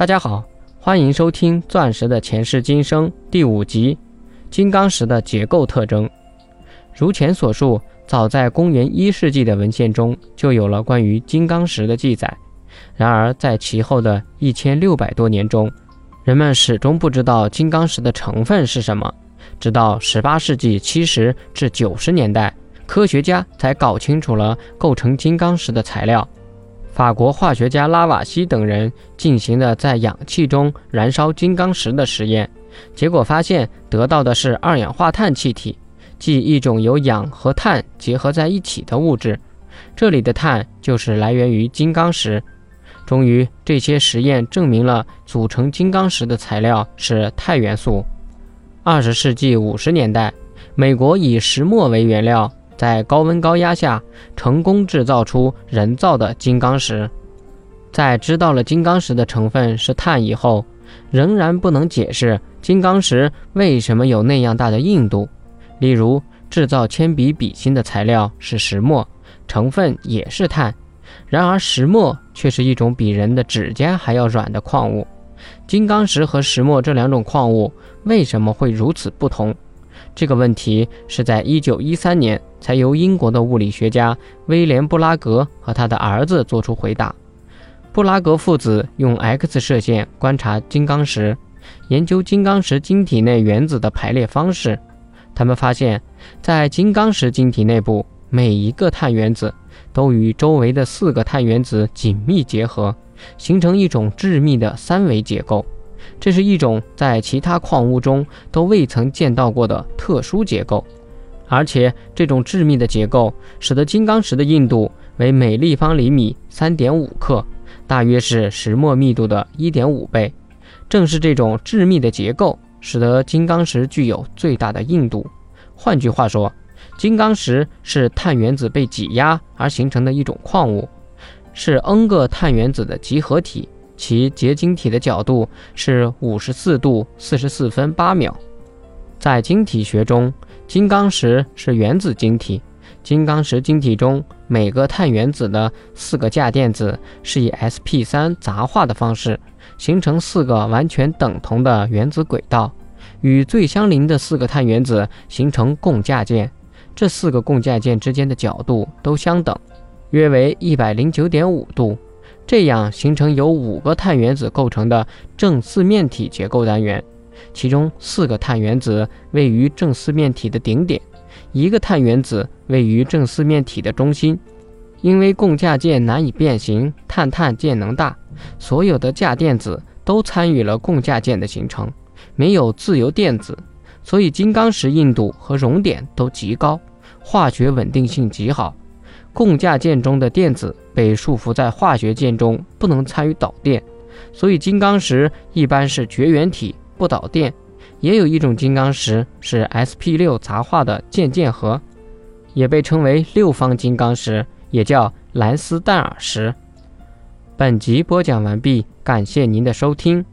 大家好，欢迎收听《钻石的前世今生》第五集：金刚石的结构特征。如前所述，早在公元一世纪的文献中就有了关于金刚石的记载。然而，在其后的一千六百多年中，人们始终不知道金刚石的成分是什么。直到十八世纪七十至九十年代，科学家才搞清楚了构成金刚石的材料。法国化学家拉瓦锡等人进行的在氧气中燃烧金刚石的实验，结果发现得到的是二氧化碳气体，即一种由氧和碳结合在一起的物质。这里的碳就是来源于金刚石。终于，这些实验证明了组成金刚石的材料是钛元素。二十世纪五十年代，美国以石墨为原料。在高温高压下成功制造出人造的金刚石，在知道了金刚石的成分是碳以后，仍然不能解释金刚石为什么有那样大的硬度。例如，制造铅笔笔芯的材料是石墨，成分也是碳，然而石墨却是一种比人的指甲还要软的矿物。金刚石和石墨这两种矿物为什么会如此不同？这个问题是在1913年才由英国的物理学家威廉·布拉格和他的儿子做出回答。布拉格父子用 X 射线观察金刚石，研究金刚石晶体内原子的排列方式。他们发现，在金刚石晶体内部，每一个碳原子都与周围的四个碳原子紧密结合，形成一种致密的三维结构。这是一种在其他矿物中都未曾见到过的特殊结构，而且这种致密的结构使得金刚石的硬度为每立方厘米三点五克，大约是石墨密度的一点五倍。正是这种致密的结构，使得金刚石具有最大的硬度。换句话说，金刚石是碳原子被挤压而形成的一种矿物，是 n 个碳原子的集合体。其结晶体的角度是五十四度四十四分八秒。在晶体学中，金刚石是原子晶体。金刚石晶体中每个碳原子的四个价电子是以 sp3 杂化的方式形成四个完全等同的原子轨道，与最相邻的四个碳原子形成共价键。这四个共价键之间的角度都相等，约为一百零九点五度。这样形成由五个碳原子构成的正四面体结构单元，其中四个碳原子位于正四面体的顶点，一个碳原子位于正四面体的中心。因为共价键难以变形，碳碳键能大，所有的价电子都参与了共价键的形成，没有自由电子，所以金刚石硬度和熔点都极高，化学稳定性极好。共价键中的电子被束缚在化学键中，不能参与导电，所以金刚石一般是绝缘体，不导电。也有一种金刚石是 sp6 杂化的键键合，也被称为六方金刚石，也叫蓝斯戴尔石。本集播讲完毕，感谢您的收听。